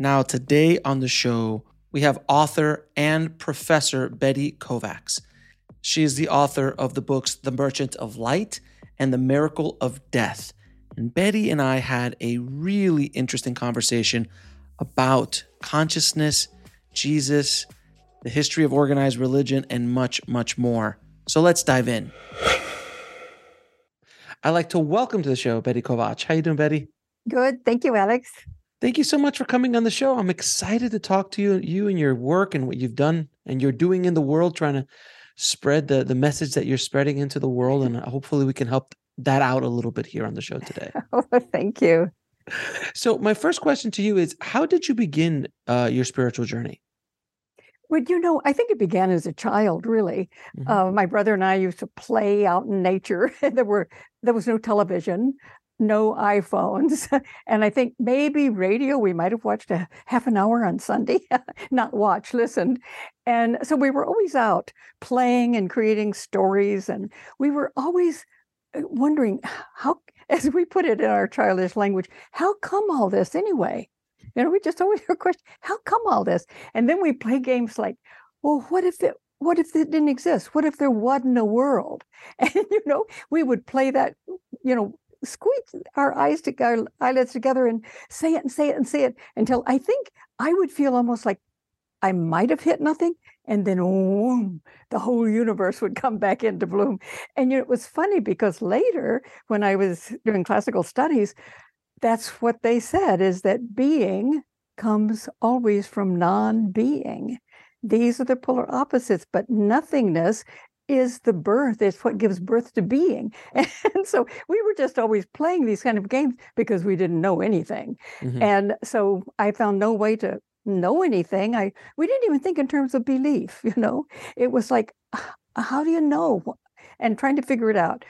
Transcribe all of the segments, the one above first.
Now, today on the show, we have author and professor Betty Kovacs. She is the author of the books The Merchant of Light and The Miracle of Death. And Betty and I had a really interesting conversation about consciousness, Jesus, the history of organized religion, and much, much more. So let's dive in. I'd like to welcome to the show Betty Kovacs. How you doing, Betty? Good. Thank you, Alex. Thank you so much for coming on the show. I'm excited to talk to you, you and your work and what you've done and you're doing in the world, trying to spread the the message that you're spreading into the world, and hopefully we can help that out a little bit here on the show today. Oh, thank you. So, my first question to you is: How did you begin uh, your spiritual journey? Well, you know, I think it began as a child. Really, mm-hmm. uh, my brother and I used to play out in nature. there were there was no television no iPhones. And I think maybe radio, we might have watched a half an hour on Sunday, not watch, listened. And so we were always out playing and creating stories. And we were always uh, wondering how, as we put it in our childish language, how come all this anyway? You know, we just always question, how come all this? And then we play games like, well, what if it what if it didn't exist? What if there wasn't a world? And you know, we would play that, you know, squeeze our eyes to our eyelids together and say it and say it and say it until I think I would feel almost like I might have hit nothing, and then boom, the whole universe would come back into bloom. And you know, it was funny because later, when I was doing classical studies, that's what they said is that being comes always from non-being. These are the polar opposites, but nothingness is the birth it's what gives birth to being. And so we were just always playing these kind of games because we didn't know anything. Mm-hmm. and so i found no way to know anything. I we didn't even think in terms of belief you know? It was like how do you know? And trying to figure it out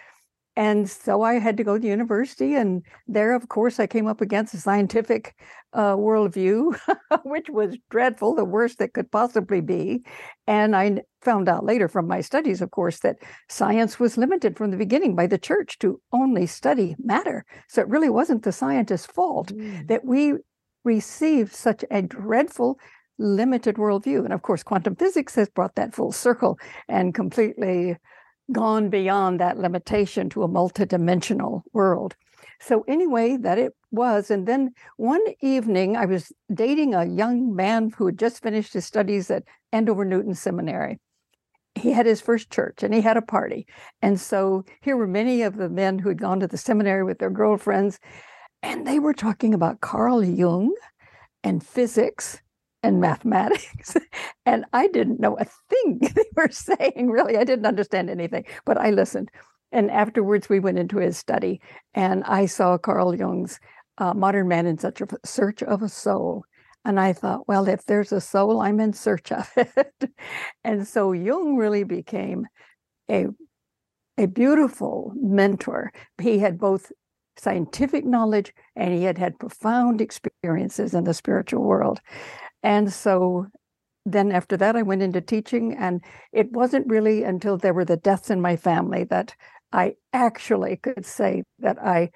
and so I had to go to university, and there, of course, I came up against a scientific uh, worldview, which was dreadful, the worst that could possibly be. And I found out later from my studies, of course, that science was limited from the beginning by the church to only study matter. So it really wasn't the scientist's fault mm. that we received such a dreadful limited worldview. And of course, quantum physics has brought that full circle and completely gone beyond that limitation to a multidimensional world. So, anyway, that it was. And then one evening, I was dating a young man who had just finished his studies at Andover Newton Seminary. He had his first church and he had a party. And so here were many of the men who had gone to the seminary with their girlfriends, and they were talking about Carl Jung and physics and mathematics. and I didn't know a thing they were saying, really. I didn't understand anything, but I listened. And afterwards, we went into his study, and I saw Carl Jung's uh, Modern Man in Such a Search of a Soul. And I thought, well, if there's a soul, I'm in search of it. and so Jung really became a, a beautiful mentor. He had both scientific knowledge and he had had profound experiences in the spiritual world. And so then after that, I went into teaching. And it wasn't really until there were the deaths in my family that I actually could say that I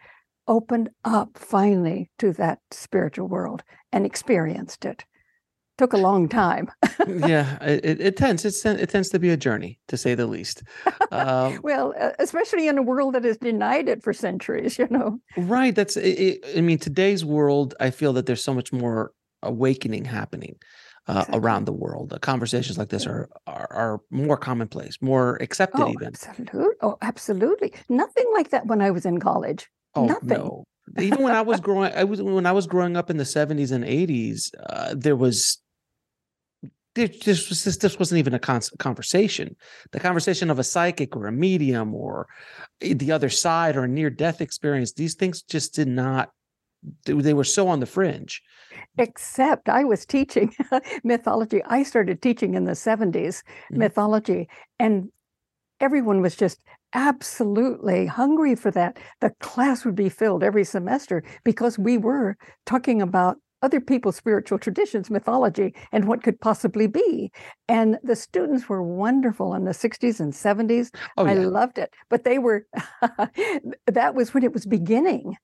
opened up finally to that spiritual world and experienced it. Took a long time. yeah, it, it tends it's, it tends to be a journey, to say the least. Um, well, especially in a world that has denied it for centuries, you know. Right. That's. It, I mean, today's world, I feel that there's so much more awakening happening uh, exactly. around the world. Uh, conversations like this are, are, are more commonplace, more accepted oh, even. Absolutely. Oh, absolutely. Nothing like that when I was in college. Oh, Nothing. No. even when I was growing, I was when I was growing up in the seventies and eighties. Uh, there was there just was this, this wasn't even a con- conversation. The conversation of a psychic or a medium or the other side or a near death experience. These things just did not. They were so on the fringe. Except I was teaching mythology. I started teaching in the 70s mm-hmm. mythology, and everyone was just absolutely hungry for that. The class would be filled every semester because we were talking about other people's spiritual traditions, mythology, and what could possibly be. And the students were wonderful in the 60s and 70s. Oh, yeah. I loved it. But they were, that was when it was beginning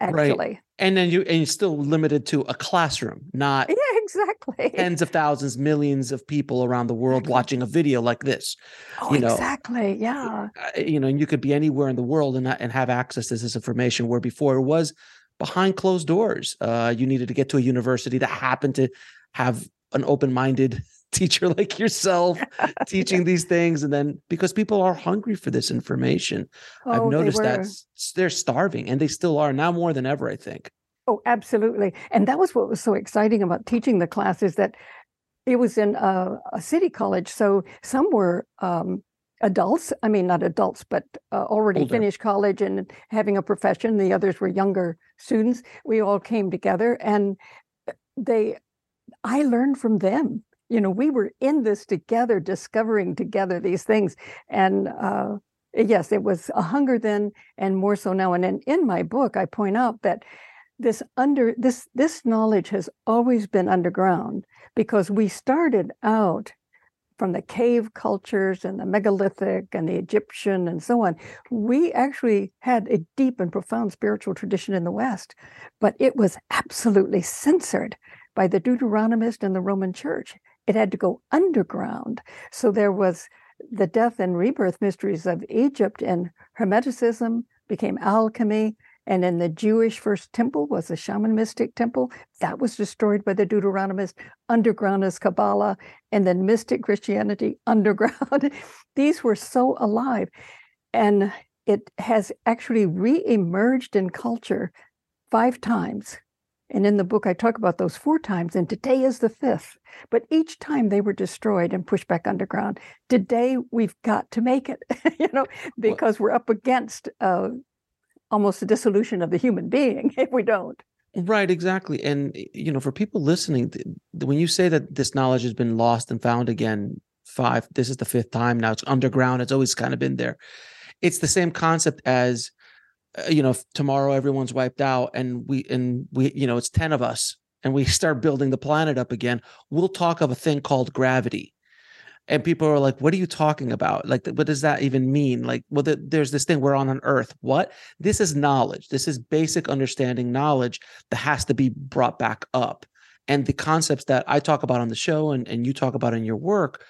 actually. Right. And then you and you're still limited to a classroom, not yeah, exactly. Tens of thousands, millions of people around the world exactly. watching a video like this. Oh, you know, exactly. Yeah. You know, and you could be anywhere in the world and and have access to this information where before it was behind closed doors. Uh, you needed to get to a university that happened to have an open-minded teacher like yourself teaching these things and then because people are hungry for this information oh, i've noticed that they're starving and they still are now more than ever i think. Oh absolutely and that was what was so exciting about teaching the class is that it was in a, a city college so some were um, adults i mean not adults but uh, already Older. finished college and having a profession the others were younger students we all came together and they i learned from them you know we were in this together discovering together these things and uh, yes it was a hunger then and more so now and in, in my book i point out that this under this this knowledge has always been underground because we started out from the cave cultures and the megalithic and the Egyptian and so on, we actually had a deep and profound spiritual tradition in the West, but it was absolutely censored by the Deuteronomist and the Roman Church it had to go underground. So there was the death and rebirth mysteries of Egypt, and Hermeticism became alchemy. And in the Jewish first temple was a shaman mystic temple. That was destroyed by the Deuteronomist. Underground is Kabbalah, and then mystic Christianity underground. These were so alive. And it has actually re-emerged in culture five times and in the book, I talk about those four times, and today is the fifth. But each time they were destroyed and pushed back underground. Today, we've got to make it, you know, because we're up against uh, almost the dissolution of the human being if we don't. Right, exactly. And, you know, for people listening, when you say that this knowledge has been lost and found again, five, this is the fifth time now, it's underground, it's always kind of been there. It's the same concept as Uh, you know tomorrow everyone's wiped out and we and we you know it's 10 of us and we start building the planet up again we'll talk of a thing called gravity. And people are like what are you talking about? Like what does that even mean? Like well the, there's this thing we're on on earth. What? This is knowledge. This is basic understanding knowledge that has to be brought back up. And the concepts that i talk about on the show and, and you talk about in your work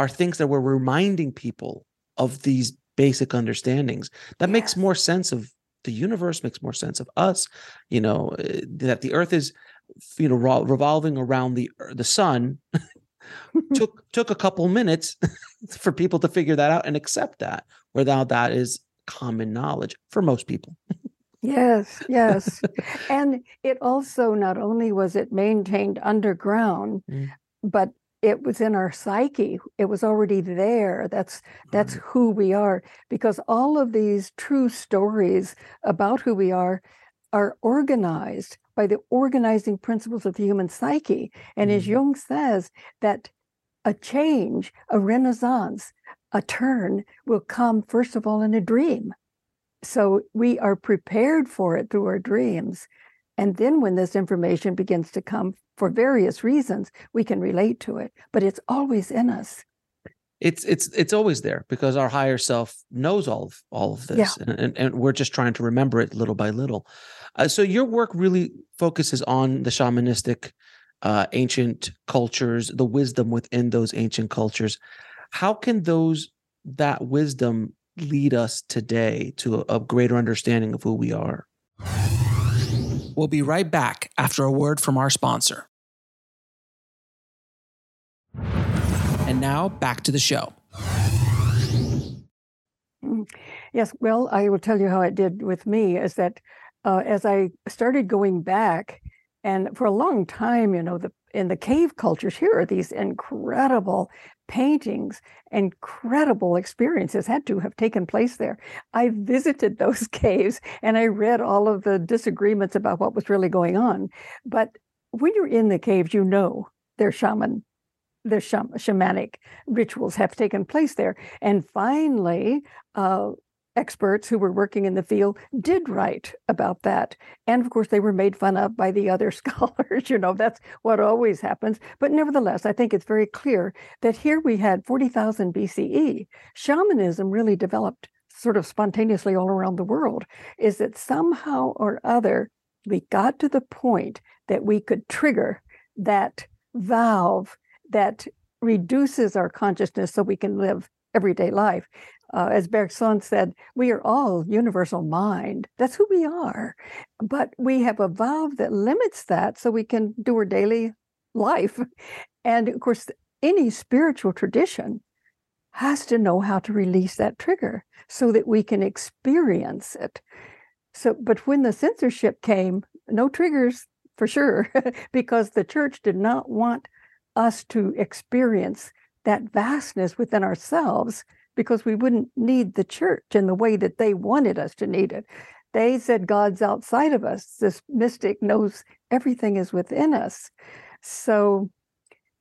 are things that we're reminding people of these basic understandings. That yeah. makes more sense of the universe makes more sense of us you know eh, that the earth is you know revolving around the the sun took took a couple minutes for people to figure that out and accept that. Without that is common knowledge for most people. Yes yes. And it also not only was it maintained underground mm. but it was in our psyche it was already there that's that's mm. who we are because all of these true stories about who we are are organized by the organizing principles of the human psyche and mm. as jung says that a change a renaissance a turn will come first of all in a dream so we are prepared for it through our dreams and then when this information begins to come for various reasons, we can relate to it, but it's always in us. It's it's it's always there because our higher self knows all of all of this, yeah. and, and, and we're just trying to remember it little by little. Uh, so your work really focuses on the shamanistic, uh, ancient cultures, the wisdom within those ancient cultures. How can those that wisdom lead us today to a, a greater understanding of who we are? We'll be right back after a word from our sponsor. And now back to the show. Mm. Yes, well, I will tell you how it did with me is that uh, as I started going back, and for a long time, you know, the in the cave cultures, here are these incredible paintings, incredible experiences had to have taken place there. I visited those caves and I read all of the disagreements about what was really going on. But when you're in the caves, you know they're shaman the shamanic rituals have taken place there. And finally, uh, experts who were working in the field did write about that. And of course, they were made fun of by the other scholars. you know, that's what always happens. But nevertheless, I think it's very clear that here we had 40,000 BCE. Shamanism really developed sort of spontaneously all around the world. Is that somehow or other, we got to the point that we could trigger that valve that reduces our consciousness so we can live everyday life. Uh, as Bergson said, we are all universal mind. That's who we are. But we have a valve that limits that so we can do our daily life. And of course, any spiritual tradition has to know how to release that trigger so that we can experience it. So, but when the censorship came, no triggers for sure, because the church did not want us to experience that vastness within ourselves because we wouldn't need the church in the way that they wanted us to need it. They said God's outside of us. This mystic knows everything is within us. So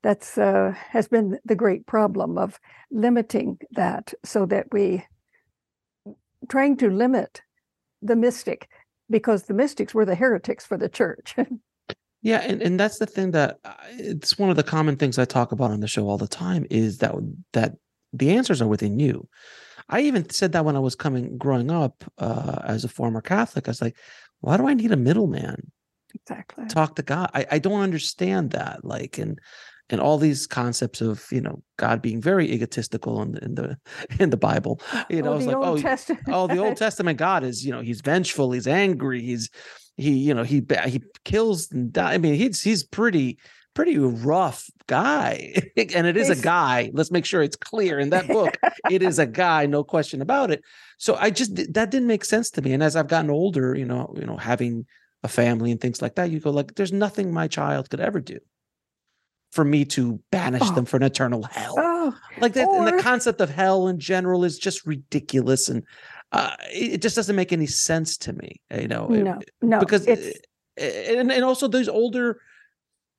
that's uh, has been the great problem of limiting that so that we trying to limit the mystic because the mystics were the heretics for the church. Yeah, and, and that's the thing that it's one of the common things I talk about on the show all the time is that that the answers are within you. I even said that when I was coming growing up uh, as a former Catholic. I was like, why do I need a middleman? Exactly. Talk to God. I, I don't understand that. Like, and and all these concepts of you know God being very egotistical in the in the, in the Bible. You know, oh, it's like Old oh, Testament. oh, the Old Testament God is you know he's vengeful, he's angry, he's he you know he he kills and die. I mean he's he's pretty pretty rough guy and it is a guy let's make sure it's clear in that book it is a guy no question about it so i just that didn't make sense to me and as i've gotten older you know you know having a family and things like that you go like there's nothing my child could ever do for me to banish oh. them for an eternal hell oh. like that or... and the concept of hell in general is just ridiculous and uh, it just doesn't make any sense to me. You know, no, no, because it's... and and also those older,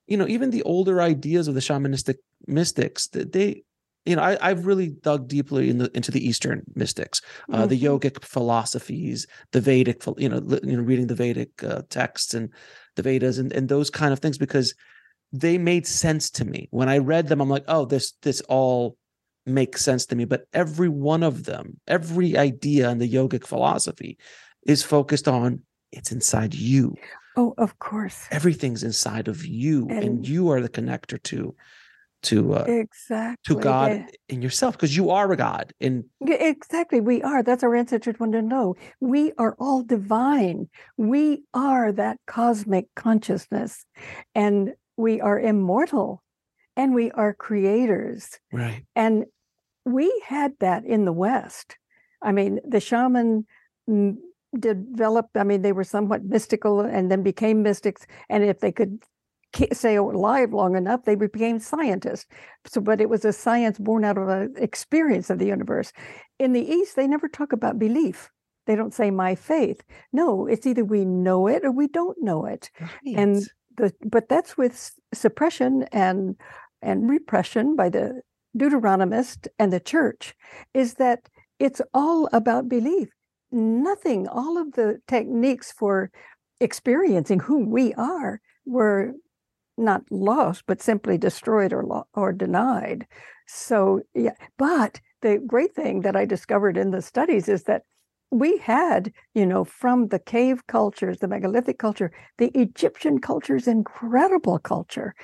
you know, even the older ideas of the shamanistic mystics, that they, you know, I, have really dug deeply in the, into the Eastern mystics, uh, mm-hmm. the yogic philosophies, the Vedic, you know, you know, reading the Vedic uh, texts and the Vedas and and those kind of things because they made sense to me when I read them. I'm like, oh, this this all make sense to me. But every one of them, every idea in the yogic philosophy is focused on it's inside you. Oh, of course. Everything's inside of you, and, and you are the connector to to uh, exactly to God yeah. in yourself because you are a God. And exactly, we are. That's our ancestors want to know. We are all divine. We are that cosmic consciousness, and we are immortal and we are creators. Right. And we had that in the West. I mean, the shaman mm, developed, I mean, they were somewhat mystical and then became mystics. And if they could stay alive long enough, they became scientists. So, but it was a science born out of an experience of the universe. In the East, they never talk about belief. They don't say my faith. No, it's either we know it or we don't know it. Right. And the but that's with suppression and and repression by the Deuteronomist and the church is that it's all about belief. Nothing, all of the techniques for experiencing who we are were not lost, but simply destroyed or lo- or denied. So yeah, but the great thing that I discovered in the studies is that we had, you know, from the cave cultures, the megalithic culture, the Egyptian culture's incredible culture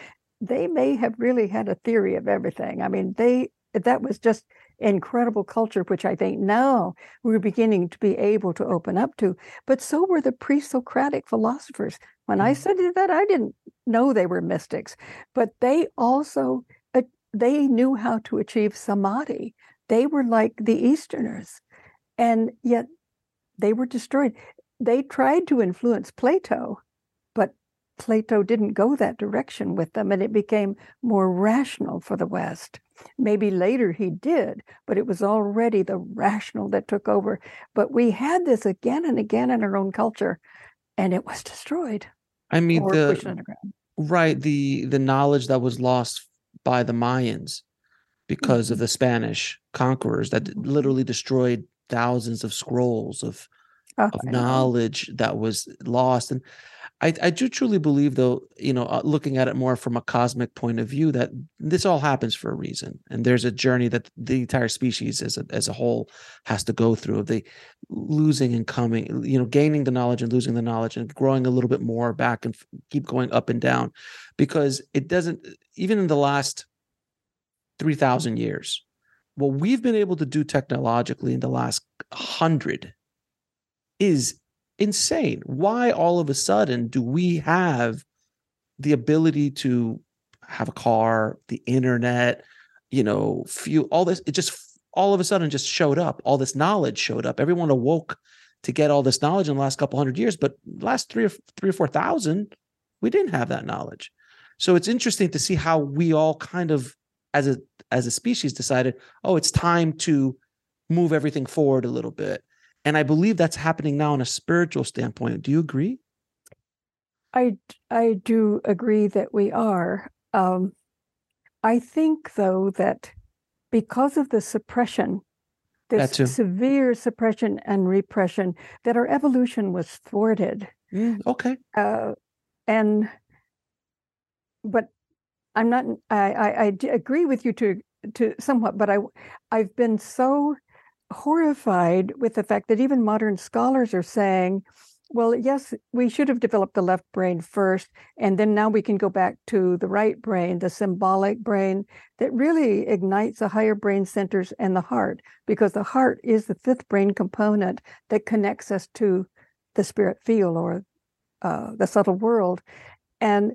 they may have really had a theory of everything. I mean, they that was just incredible culture, which I think now we're beginning to be able to open up to. But so were the pre-Socratic philosophers. When mm-hmm. I studied that, I didn't know they were mystics, but they also uh, they knew how to achieve samadhi. They were like the Easterners, and yet they were destroyed. They tried to influence Plato, Plato didn't go that direction with them, and it became more rational for the West. Maybe later he did, but it was already the rational that took over. But we had this again and again in our own culture, and it was destroyed. I mean, the right the the knowledge that was lost by the Mayans because mm-hmm. of the Spanish conquerors that mm-hmm. literally destroyed thousands of scrolls of oh, of knowledge that was lost and I, I do truly believe, though, you know, uh, looking at it more from a cosmic point of view, that this all happens for a reason, and there's a journey that the entire species as a as a whole has to go through of the losing and coming, you know, gaining the knowledge and losing the knowledge, and growing a little bit more back and keep going up and down, because it doesn't even in the last three thousand years, what we've been able to do technologically in the last hundred is insane. Why all of a sudden do we have the ability to have a car, the internet, you know, fuel, all this? It just all of a sudden just showed up. All this knowledge showed up. Everyone awoke to get all this knowledge in the last couple hundred years, but last three or three or four thousand, we didn't have that knowledge. So it's interesting to see how we all kind of, as a as a species, decided, oh, it's time to move everything forward a little bit and I believe that's happening now on a spiritual standpoint. Do you agree? I I do agree that we are. Um, I think though that because of the suppression, this severe suppression and repression, that our evolution was thwarted. Mm, okay. Uh, and but I'm not. I, I I agree with you to to somewhat, but I I've been so horrified with the fact that even modern scholars are saying, well, yes, we should have developed the left brain first, and then now we can go back to the right brain, the symbolic brain that really ignites the higher brain centers and the heart, because the heart is the fifth brain component that connects us to the spirit field or uh, the subtle world. And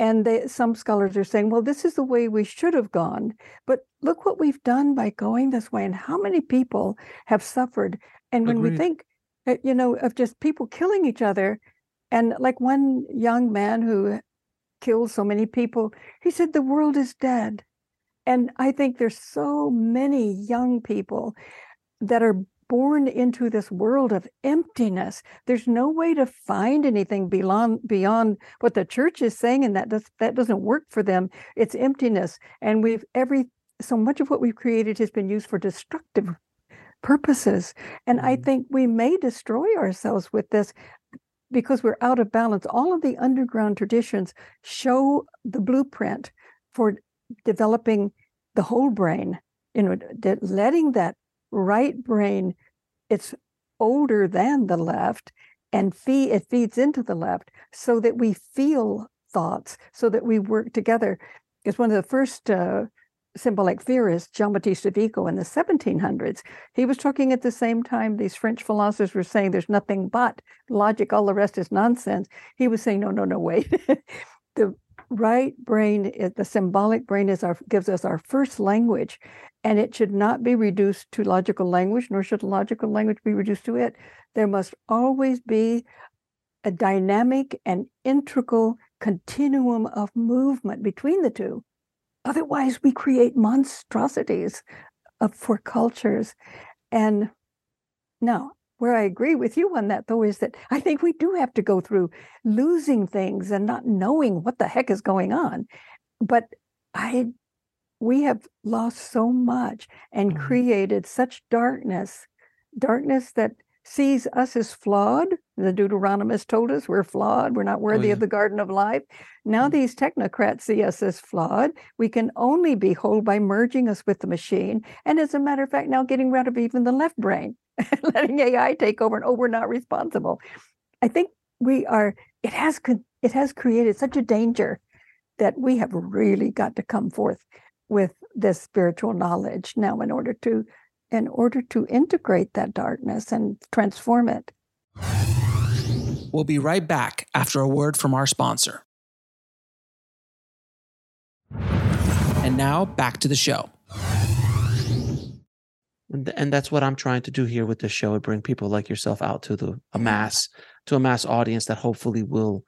and they, some scholars are saying, well, this is the way we should have gone. But look what we've done by going this way, and how many people have suffered. And when Agreed. we think, uh, you know, of just people killing each other, and like one young man who killed so many people, he said, the world is dead. And I think there's so many young people that are born into this world of emptiness. There's no way to find anything beyond beyond what the church is saying, and that does, that doesn't work for them. It's emptiness, and we've every so much of what we've created has been used for destructive purposes. And I mm-hmm. think we may destroy ourselves with this because we're out of balance. All of the underground traditions show the blueprint for developing the whole brain, you know, letting that right brain, it's older than the left and fee- it feeds into the left so that we feel thoughts, so that we work together. It's one of the first uh, symbolic theorists, Jean Baptiste Vico, in the 1700s. He was talking at the same time these French philosophers were saying there's nothing but logic, all the rest is nonsense. He was saying, no, no, no, wait. the right brain, the symbolic brain, is our gives us our first language, and it should not be reduced to logical language, nor should logical language be reduced to it. There must always be a dynamic and integral continuum of movement between the two. Otherwise, we create monstrosities of, for cultures. And now, where I agree with you on that, though, is that I think we do have to go through losing things and not knowing what the heck is going on. But I we have lost so much and mm-hmm. created such darkness, darkness that sees us as flawed. The Deuteronomist told us we're flawed, we're not oh, worthy oh, yeah. of the garden of life. Now mm-hmm. these technocrats see us as flawed. We can only be whole by merging us with the machine. And as a matter of fact, now getting rid of even the left brain, letting AI take over and oh, we're not responsible. I think we are, it has it has created such a danger that we have really got to come forth with this spiritual knowledge now in order to in order to integrate that darkness and transform it. We'll be right back after a word from our sponsor. And now back to the show. And and that's what I'm trying to do here with this show: bring people like yourself out to the a mass to a mass audience that hopefully will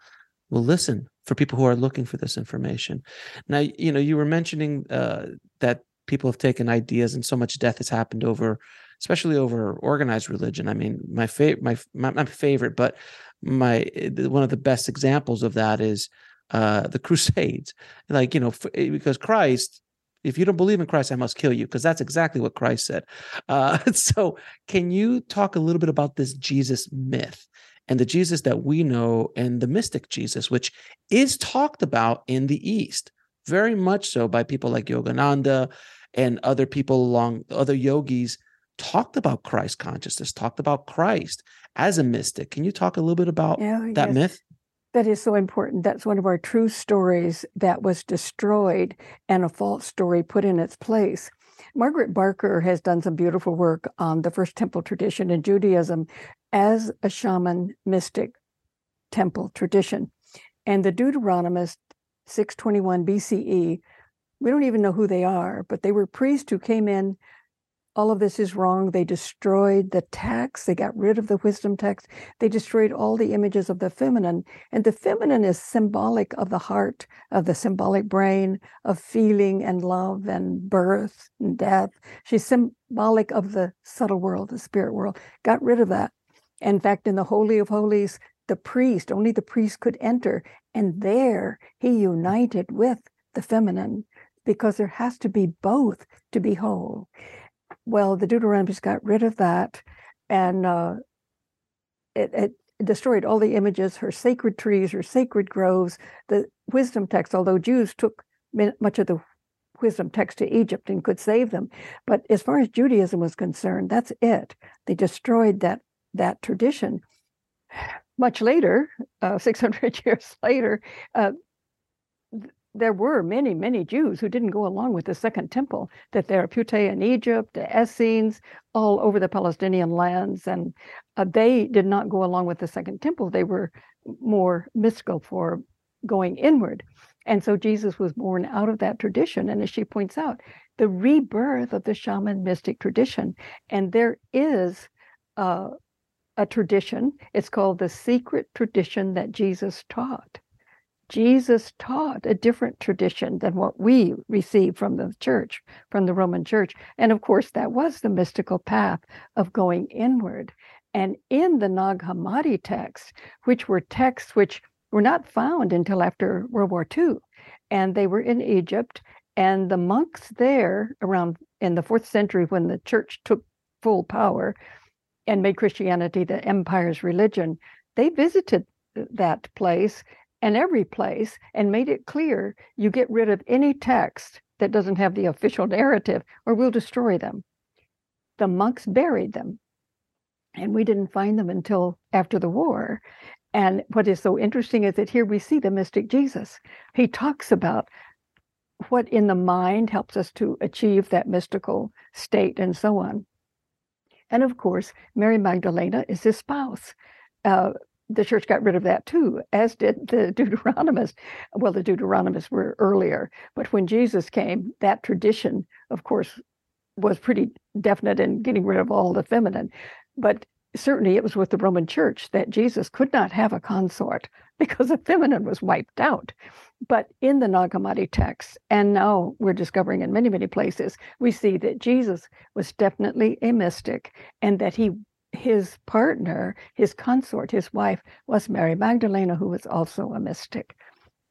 will listen for people who are looking for this information. Now, you know, you were mentioning uh, that people have taken ideas, and so much death has happened over, especially over organized religion. I mean, my favorite, my, my my favorite, but my one of the best examples of that is uh, the Crusades. Like you know, eh, because Christ if you don't believe in Christ, I must kill you, because that's exactly what Christ said. Uh, so, can you talk a little bit about this Jesus myth and the Jesus that we know and the mystic Jesus, which is talked about in the East, very much so by people like Yogananda and other people along other yogis talked about Christ consciousness, talked about Christ as a mystic. Can you talk a little bit about that yes. myth? That is so important. That's one of our true stories that was destroyed and a false story put in its place. Margaret Barker has done some beautiful work on the first temple tradition in Judaism as a shaman mystic temple tradition. And the Deuteronomist 621 BCE, we don't even know who they are, but they were priests who came in all of this is wrong. They destroyed the text. They got rid of the wisdom text. They destroyed all the images of the feminine. And the feminine is symbolic of the heart, of the symbolic brain, of feeling and love and birth and death. She's symbolic of the subtle world, the spirit world. Got rid of that. In fact, in the Holy of Holies, the priest, only the priest could enter. And there he united with the feminine because there has to be both to be whole. Well, the Deuteronomy got rid of that, and uh, it, it destroyed all the images, her sacred trees, her sacred groves, the wisdom text. Although Jews took much of the wisdom text to Egypt and could save them, but as far as Judaism was concerned, that's it. They destroyed that that tradition. Much later, uh, 600 years later, uh, there were many, many Jews who didn't go along with the Second Temple, that there in Egypt, the Essenes, all over the Palestinian lands, and uh, they did not go along with the Second Temple. They were more mystical for going inward. And so Jesus was born out of that tradition. And as she points out, the rebirth of the shaman mystic tradition. And there is uh, a tradition, it's called the secret tradition that Jesus taught. Jesus taught a different tradition than what we receive from the church, from the Roman church. And of course, that was the mystical path of going inward. And in the Nag Hammadi texts, which were texts which were not found until after World War II, and they were in Egypt, and the monks there around in the fourth century when the church took full power and made Christianity the empire's religion, they visited that place and every place and made it clear you get rid of any text that doesn't have the official narrative or we'll destroy them. The monks buried them. And we didn't find them until after the war. And what is so interesting is that here we see the mystic Jesus. He talks about what in the mind helps us to achieve that mystical state and so on. And of course, Mary Magdalena is his spouse. Uh, the church got rid of that too, as did the Deuteronomists. Well, the Deuteronomists were earlier, but when Jesus came, that tradition, of course, was pretty definite in getting rid of all the feminine. But certainly it was with the Roman church that Jesus could not have a consort because the feminine was wiped out. But in the Nag Hammadi text, and now we're discovering in many, many places, we see that Jesus was definitely a mystic and that he his partner, his consort, his wife, was Mary Magdalena, who was also a mystic.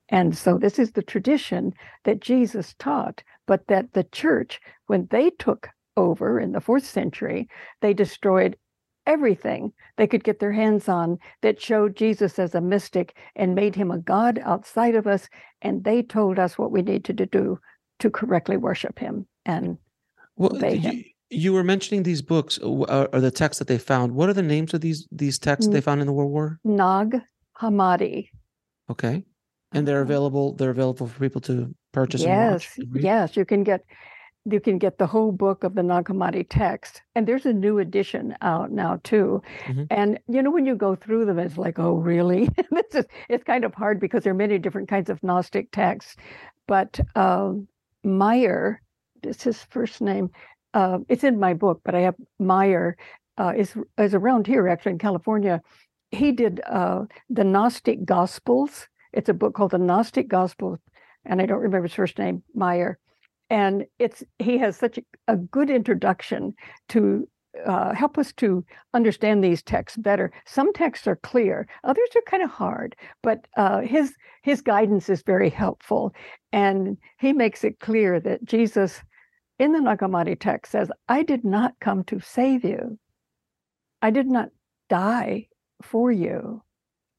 And so this is the tradition that Jesus taught, but that the church, when they took over in the fourth century, they destroyed everything they could get their hands on that showed Jesus as a mystic and made him a God outside of us. And they told us what we needed to do to correctly worship him and well, obey him. You, you were mentioning these books or, uh, or, the texts that they found. What are the names of these these texts they found in the World War? Nag Hammadi. Okay, and they're uh-huh. available. They're available for people to purchase. Yes, yes, you can get you can get the whole book of the Nag Hammadi text, and there's a new edition out now too. Mm-hmm. And you know when you go through them, it's like, oh, really? this is it's kind of hard because there are many different kinds of Gnostic texts, but. Um, Meyer, it's his first name. Uh, it's in my book, but I have Meyer uh, is is around here actually in California. He did uh, the Gnostic Gospels. It's a book called the Gnostic Gospels, and I don't remember his first name, Meyer. And it's he has such a, good introduction to uh, help us to understand these texts better. Some texts are clear, others are kind of hard, but uh, his his guidance is very helpful, and he makes it clear that Jesus, in the Nag Hammadi text, says, "I did not come to save you. I did not die for you.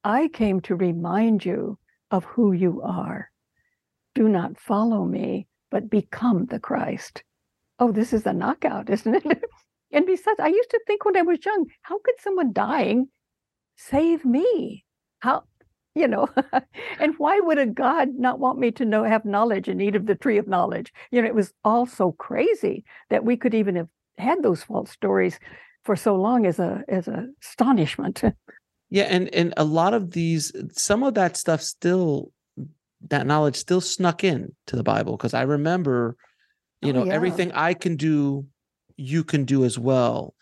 I came to remind you of who you are. Do not follow me, but become the Christ." Oh, this is a knockout, isn't it? And besides, I used to think when I was young, how could someone dying save me? How, you know, and why would a God not want me to know, have knowledge and eat of the tree of knowledge? You know, it was all so crazy that we could even have had those false stories for so long as a as a astonishment. Yeah, and and a lot of these, some of that stuff still, that knowledge still snuck in to the Bible because I remember, you oh, know, yeah. everything I can do you can do as well.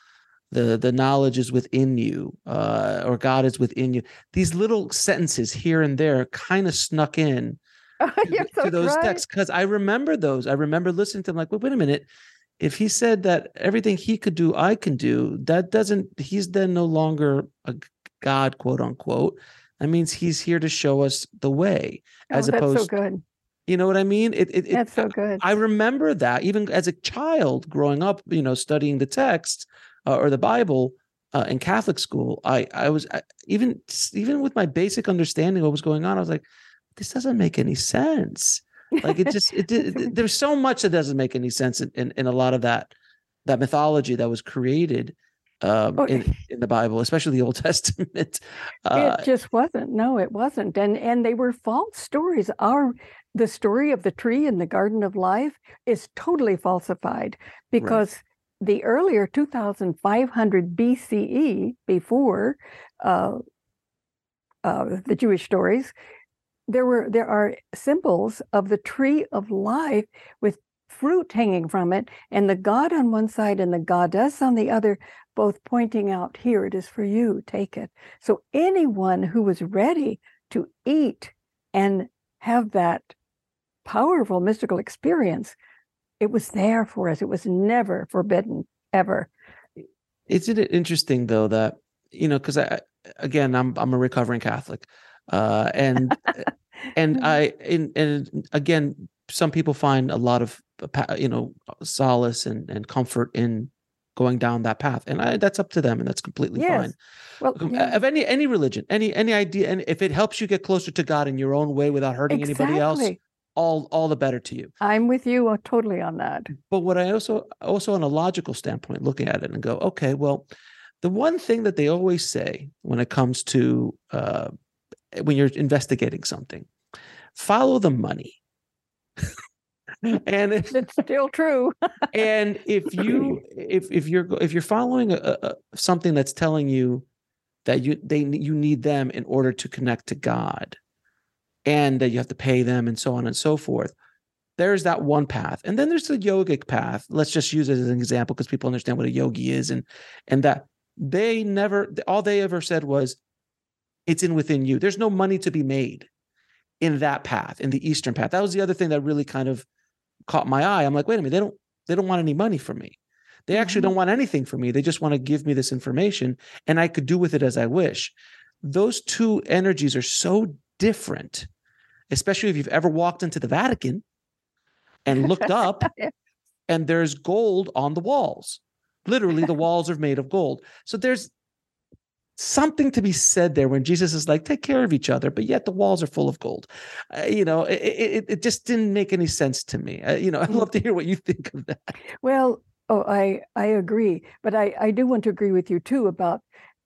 The the knowledge is within you uh, or god is within you. These little sentences here and there kind of snuck in oh, to, so to, those right. texts because i remember those. I remember listening to them like wait, wait a minute. If he said that everything he could do i can do that doesn't he's then no longer a god quote unquote that means he's here to show us the way oh, as opposed so good you know what I mean? It, it, That's so good. I remember that even as a child growing up, you know, studying the text uh, or the Bible uh, in Catholic school. I I was I, even even with my basic understanding of what was going on, I was like, this doesn't make any sense. Like it just it, it there's so much that doesn't make any sense in, in, in a lot of that that mythology that was created um, oh, in, in the Bible, especially the Old Testament. Uh, it just wasn't. No, it wasn't. And and they were false stories. Our the story of the tree in the Garden of Life is totally falsified because right. the earlier 2500 BCE, before uh, uh, the Jewish stories, there were there are symbols of the tree of life with fruit hanging from it, and the god on one side and the goddess on the other, both pointing out, "Here it is for you. Take it." So anyone who was ready to eat and have that powerful mystical experience, it was there for us. It was never forbidden, ever. Isn't it interesting though that you know because I again I'm I'm a recovering Catholic, uh, and and I and and again some people find a lot of you know solace and and comfort in going down that path and I, that's up to them and that's completely yes. fine well yeah. of any any religion any any idea and if it helps you get closer to god in your own way without hurting exactly. anybody else all all the better to you. I'm with you uh, totally on that. But what I also also on a logical standpoint, looking at it and go, okay, well, the one thing that they always say when it comes to uh, when you're investigating something, follow the money. and it's still true. and if you if if you're if you're following a, a, something that's telling you that you they you need them in order to connect to God, and that you have to pay them and so on and so forth. There's that one path. And then there's the yogic path. Let's just use it as an example because people understand what a yogi is and and that they never all they ever said was it's in within you. There's no money to be made in that path, in the eastern path. That was the other thing that really kind of caught my eye. I'm like, wait a minute, they don't they don't want any money from me. They actually don't mm-hmm. want anything from me. They just want to give me this information and I could do with it as I wish. Those two energies are so different, especially if you've ever walked into the Vatican and looked up and there's gold on the walls. Literally, the walls are made of gold. So there's something to be said there when Jesus is like, take care of each other, but yet the walls are full of gold. Uh, you know, it, it, it, just didn't make any sense to me. Uh, you know, I'd mm. love to hear what you think of that. Well, oh, I I agree, but I I do want to agree with you too about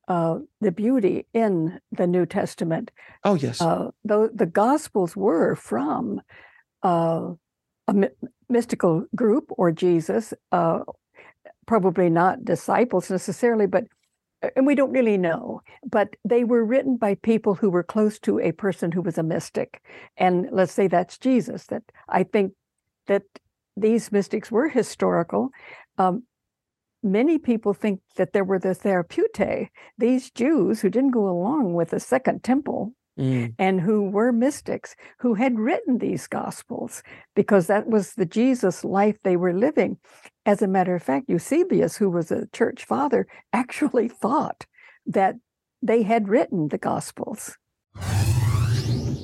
uh, the beauty in the New Testament. Oh, yes. Uh, the, the Gospels were from uh, a my- mystical group or Jesus, uh, probably not disciples necessarily, but and we don't really know, but they were written by people who were close to a person who was a mystic. And let's say that's Jesus, that I think that these mystics were historical. Um, many people think that there were the therapeutae, these Jews who didn't go along with the Second Temple Mm. and who were mystics who had written these gospels because that was the Jesus life they were living. As a matter of fact, Eusebius, who was a church father, actually thought that they had written the gospels.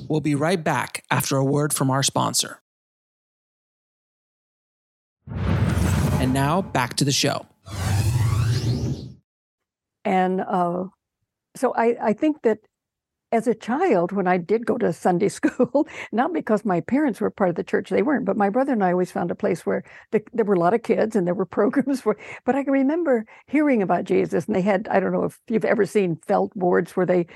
We'll be right back after a word from our sponsor. And now back to the show. And uh, so I, I think that as a child, when I did go to Sunday school, not because my parents were part of the church, they weren't, but my brother and I always found a place where the, there were a lot of kids and there were programs for. But I can remember hearing about Jesus, and they had I don't know if you've ever seen felt boards where they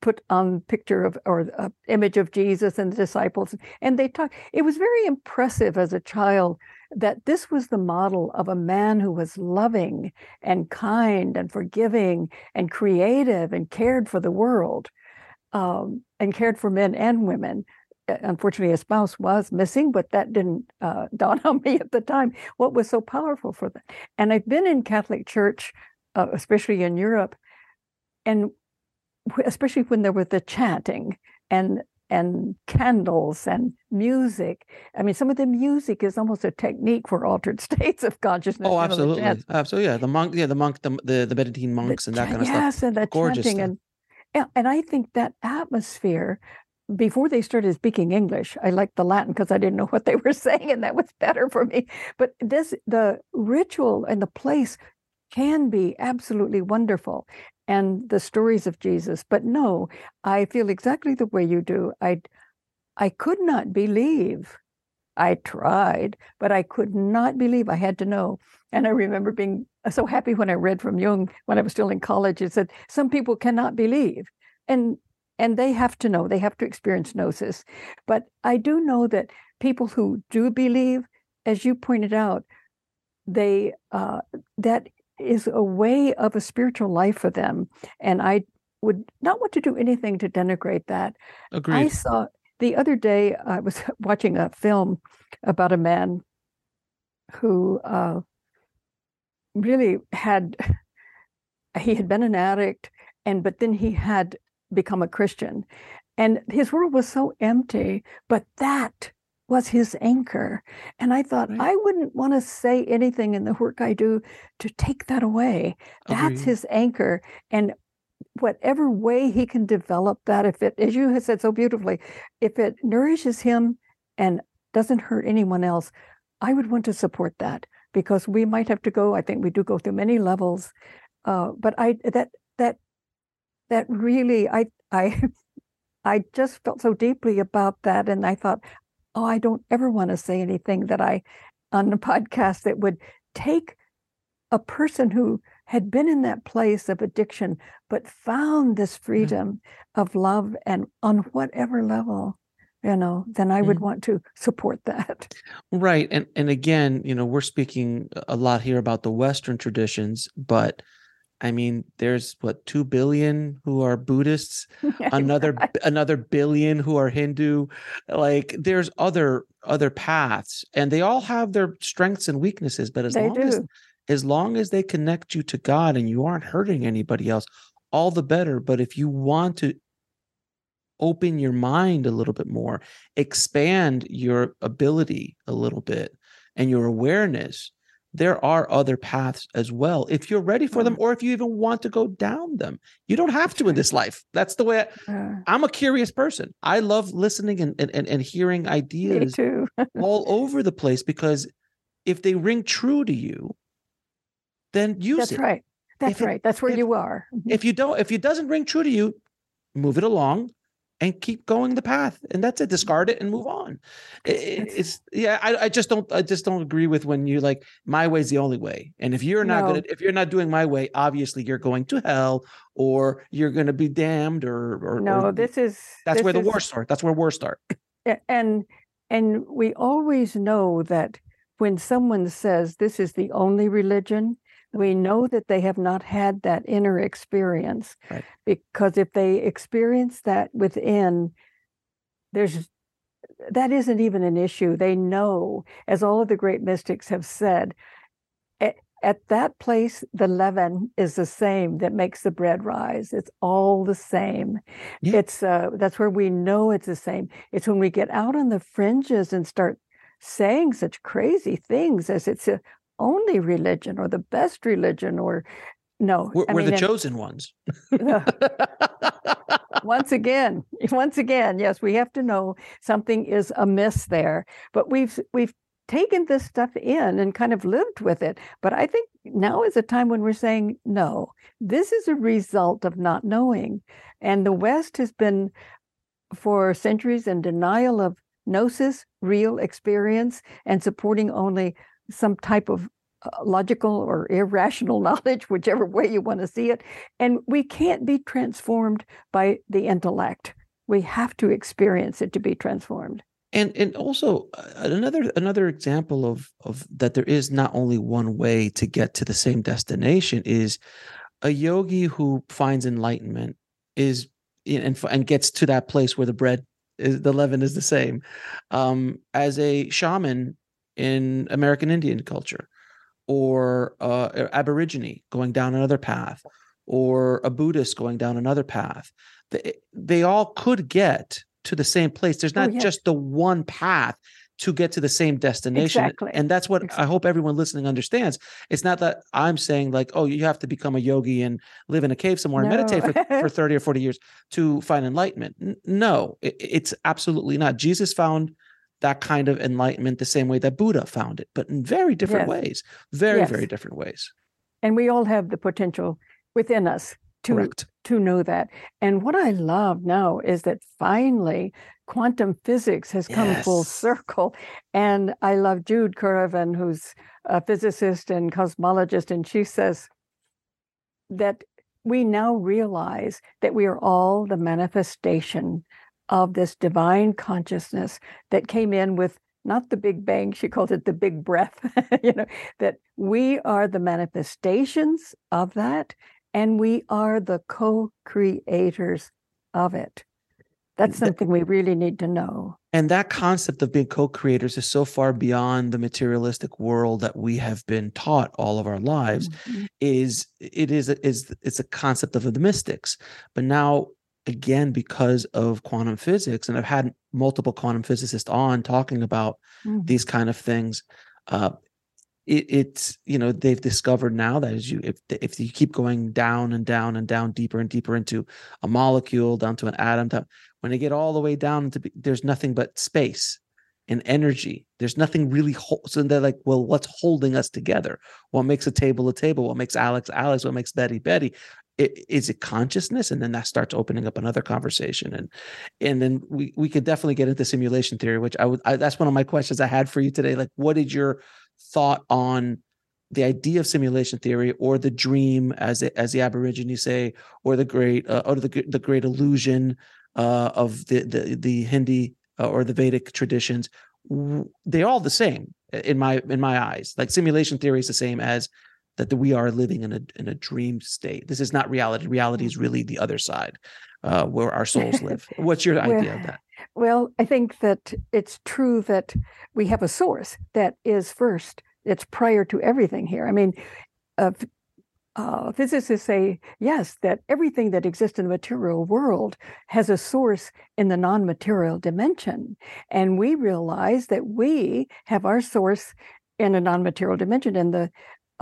put on picture of or uh, image of Jesus and the disciples, and they talked. It was very impressive as a child that this was the model of a man who was loving and kind and forgiving and creative and cared for the world um, and cared for men and women. Unfortunately, a spouse was missing, but that didn't uh, dawn on me at the time. What was so powerful for that? And I've been in Catholic Church, uh, especially in Europe, and especially when there was the chanting and and candles and music. I mean, some of the music is almost a technique for altered states of consciousness. Oh, absolutely, absolutely. Yeah, the monk, yeah, the monk, the the, the Benedictine monks, the and that kind of yes, stuff. Yes, and the Gregorian chanting, stuff. and and I think that atmosphere before they started speaking English, I liked the Latin because I didn't know what they were saying, and that was better for me. But this, the ritual and the place can be absolutely wonderful, and the stories of Jesus. But no, I feel exactly the way you do. I, I could not believe. I tried, but I could not believe. I had to know, and I remember being so happy when I read from Jung when I was still in college. It said some people cannot believe, and and they have to know. They have to experience gnosis. But I do know that people who do believe, as you pointed out, they uh, that is a way of a spiritual life for them, and I would not want to do anything to denigrate that. Agreed. I saw the other day I was watching a film about a man who uh, really had he had been an addict and but then he had become a christian and his world was so empty but that was his anchor and i thought right. i wouldn't want to say anything in the work i do to take that away that's Agreed. his anchor and whatever way he can develop that if it as you have said so beautifully if it nourishes him and doesn't hurt anyone else i would want to support that because we might have to go. I think we do go through many levels, uh, but I that that that really I I I just felt so deeply about that, and I thought, oh, I don't ever want to say anything that I on the podcast that would take a person who had been in that place of addiction but found this freedom mm-hmm. of love and on whatever level you know then i would mm want to support that. Right and and again you know we're speaking a lot here about the western traditions but i mean there's what 2 billion who are buddhists another another billion who are hindu like there's other other paths and they all have their strengths and weaknesses but as they long do. as as long as they connect you to god and you aren't hurting anybody else all the better but if you want to open your mind a little bit more, expand your ability a little bit and your awareness, there are other paths as well. If you're ready for them, or if you even want to go down them, you don't have to in this life. That's the way I, am a curious person. I love listening and, and, and hearing ideas all over the place because if they ring true to you, then use That's it. That's right. That's right. That's where if, you are. Mm-hmm. If you don't, if it doesn't ring true to you, move it along and keep going the path and that's it discard it and move on it, it's yeah I, I just don't i just don't agree with when you like my way's the only way and if you're not no. gonna if you're not doing my way obviously you're going to hell or you're gonna be damned or or no or, this is that's this where the is, war start that's where war start and and we always know that when someone says this is the only religion we know that they have not had that inner experience right. because if they experience that within there's that isn't even an issue. They know, as all of the great mystics have said, at, at that place, the leaven is the same that makes the bread rise. It's all the same. Yeah. It's uh, that's where we know it's the same. It's when we get out on the fringes and start saying such crazy things as it's a only religion or the best religion or no we're, we're mean, the chosen ones. Once again once again yes we have to know something is amiss there but we've we've taken this stuff in and kind of lived with it but i think now is a time when we're saying no this is a result of not knowing and the west has been for centuries in denial of gnosis real experience and supporting only some type of logical or irrational knowledge, whichever way you want to see it. And we can't be transformed by the intellect. We have to experience it to be transformed. And and also uh, another another example of of that there is not only one way to get to the same destination is a yogi who finds enlightenment is and and gets to that place where the bread is the leaven is the same um, as a shaman in American Indian culture or uh, Aborigine going down another path, or a Buddhist going down another path. They, they all could get to the same place. There's oh, not oh, just the one path to get to the same destination. Exactly. And that's what exactly. I hope everyone listening understands. It's not that I'm saying like, oh, you have to become a yogi and live in a cave somewhere no. and meditate for, for 30 or 40 years to find enlightenment. No, it, it's absolutely not. Jesus found that kind of enlightenment the same way that Buddha found it, but in very different yes. ways, very, yes. very different ways. And we all have the potential within us to Correct. to know that. And what I love now is that finally quantum physics has come yes. full circle. And I love Jude Currivan, who's a physicist and cosmologist, and she says that we now realize that we are all the manifestation of this divine consciousness that came in with not the big bang she called it the big breath you know that we are the manifestations of that and we are the co-creators of it. That's something we really need to know. and that concept of being co-creators is so far beyond the materialistic world that we have been taught all of our lives mm-hmm. is it is is it's a concept of the mystics. But now again because of quantum physics and i've had multiple quantum physicists on talking about mm. these kind of things uh, it, it's you know they've discovered now that as you if if you keep going down and down and down deeper and deeper into a molecule down to an atom to, when they get all the way down to there's nothing but space and energy. There's nothing really so they're like well what's holding us together? What makes a table a table? What makes alex alex? What makes betty betty it, is it consciousness? And then that starts opening up another conversation. And and then we we could definitely get into simulation theory which i would I, that's one of my questions i had for you today. Like what is your thought on the idea of simulation theory or the dream as it, as the aborigines say or the great uh, or the the great illusion uh, of the the the hindi uh, or the vedic traditions? They're all the same in my in my eyes. Like simulation theory is the same as that we are living in a in a dream state. This is not reality. Reality is really the other side, uh, where our souls live. What's your idea well, of that? Well, I think that it's true that we have a source that is first. It's prior to everything here. I mean, uh, uh, physicists say yes that everything that exists in the material world has a source in the non-material dimension, and we realize that we have our source in a non-material dimension in the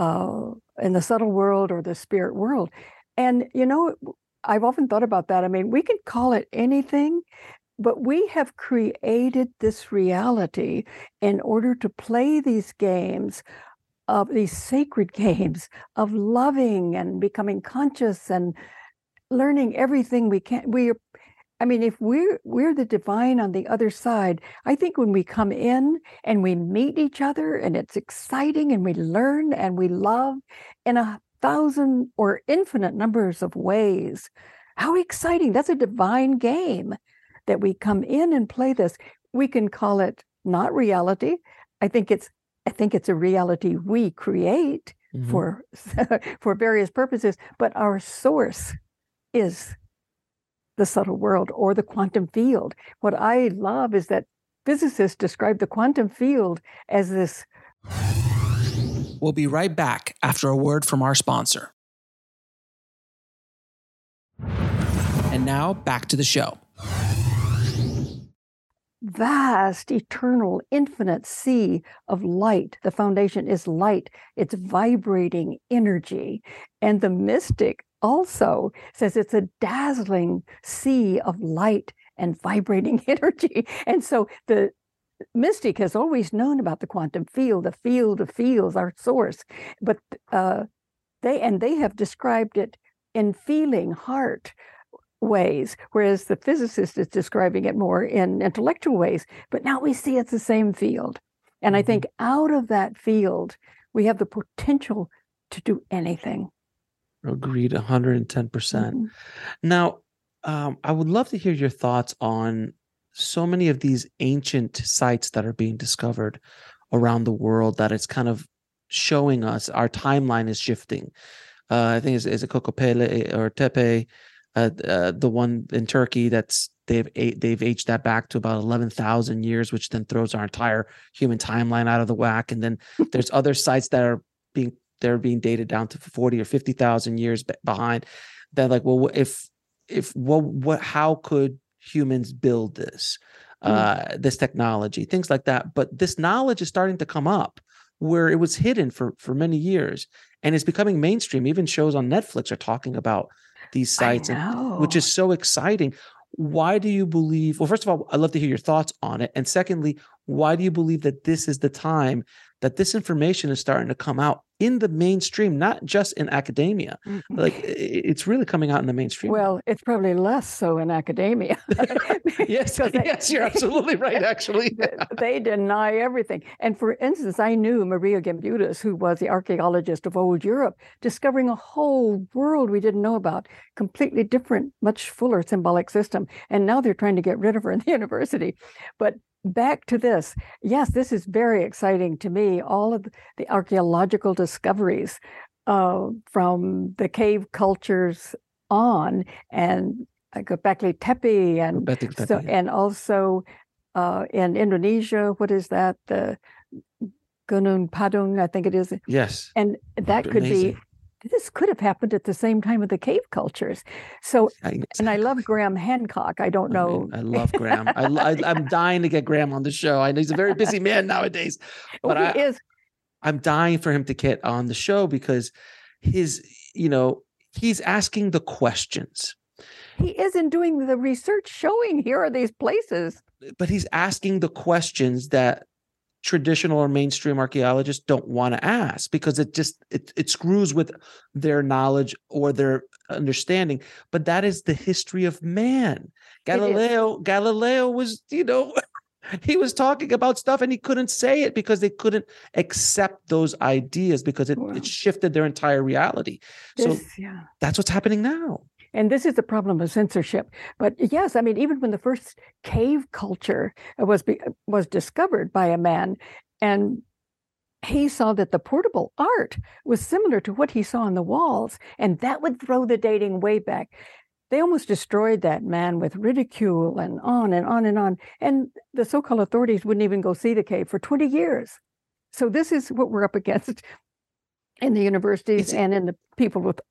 uh, in the subtle world or the spirit world. And, you know, I've often thought about that. I mean, we can call it anything, but we have created this reality in order to play these games of these sacred games of loving and becoming conscious and learning everything we can. We I mean, if we're we're the divine on the other side, I think when we come in and we meet each other and it's exciting and we learn and we love in a thousand or infinite numbers of ways, how exciting! That's a divine game that we come in and play this. We can call it not reality. I think it's I think it's a reality we create mm-hmm. for for various purposes, but our source is the subtle world or the quantum field. What I love is that physicists describe the quantum field as this. We'll be right back after a word from our sponsor. And now back to the show. Vast, eternal, infinite sea of light. The foundation is light, it's vibrating energy. And the mystic also says it's a dazzling sea of light and vibrating energy. And so the mystic has always known about the quantum field, the field of fields, our source, but uh, they and they have described it in feeling, heart ways, whereas the physicist is describing it more in intellectual ways. But now we see it's the same field, and mm-hmm. I think out of that field we have the potential to do anything. Agreed, 110%. percent mm hmm Now, um, I would love to hear your thoughts on so many of these ancient sites that are being discovered around the world that it's kind of showing us our timeline is shifting. Uh, I think it's, a Kokopele or Tepe, uh, uh, the one in Turkey that's they've they've aged that back to about eleven thousand years, which then throws our entire human timeline out of the whack. And then there's other sites that are being they're being dated down to forty or fifty thousand years behind. That like, well, if if what what how could humans build this mm. uh this technology things like that but this knowledge is starting to come up where it was hidden for for many years and it's becoming mainstream even shows on netflix are talking about these sites and, which is so exciting why do you believe well first of all i'd love to hear your thoughts on it and secondly why do you believe that this is the time that this information is starting to come out in the mainstream, not just in academia. Mm-hmm. Like it's really coming out in the mainstream. Well, it's probably less so in academia. yes, they, yes, you're absolutely right. Actually, they deny everything. And for instance, I knew Maria Gimbutas, who was the archaeologist of old Europe, discovering a whole world we didn't know about, completely different, much fuller symbolic system. And now they're trying to get rid of her in the university. But back to this. Yes, this is very exciting to me. All of the archaeological discoveries uh, from the cave cultures on, and Göbekli Tepe, and Tepe. so, and also uh, in Indonesia. What is that? The Gunung Padang, I think it is. Yes, and that could be this could have happened at the same time with the cave cultures. So, exactly. and I love Graham Hancock. I don't know. I, mean, I love Graham. I, am dying to get Graham on the show. I know he's a very busy man nowadays, oh, but well, he I, is. I'm dying for him to get on the show because his, you know, he's asking the questions. He isn't doing the research showing here are these places. But he's asking the questions that traditional or mainstream archaeologists don't want to ask because it just it, it screws with their knowledge or their understanding. But that is the history of man. Galileo galileo was you know he was talking about stuff and he couldn't say it because they couldn't accept those ideas because it, wow. it shifted their entire reality. This, so yeah. that's what's happening now and this is the problem of censorship. But yes, I mean, even when the first cave culture was was discovered by a man, and he saw that the portable art was similar to what he saw on the walls, and that would throw the dating way back. They almost destroyed that man with ridicule and on and on and on. And the so called authorities wouldn't even go see the cave for 20 years. So, this is what we're up against in the universities and in the people with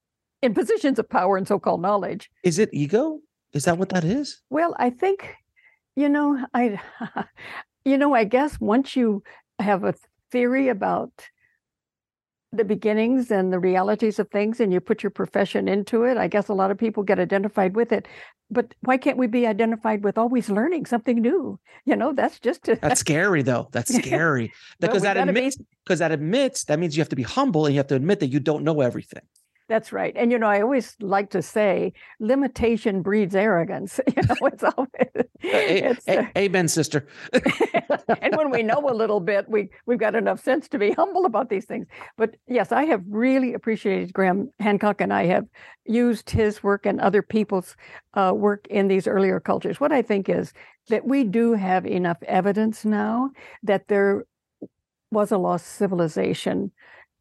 in positions of power and so-called knowledge. Is it ego? Is that what that is? Well, I think, you know, I, you know, I guess once you have a theory about the beginnings and the realities of things and you put your profession into it i guess a lot of people get identified with it but why can't we be identified with always learning something new you know that's just a, that's scary though that's scary because well, that admits because be... that admits that means you have to be humble and you have to admit that you don't know everything that's right. And you know, I always like to say limitation breeds arrogance. You know, it's always it's, a, uh, amen, sister. and when we know a little bit, we we've got enough sense to be humble about these things. But yes, I have really appreciated Graham Hancock, and I have used his work and other people's uh, work in these earlier cultures. What I think is that we do have enough evidence now that there was a lost civilization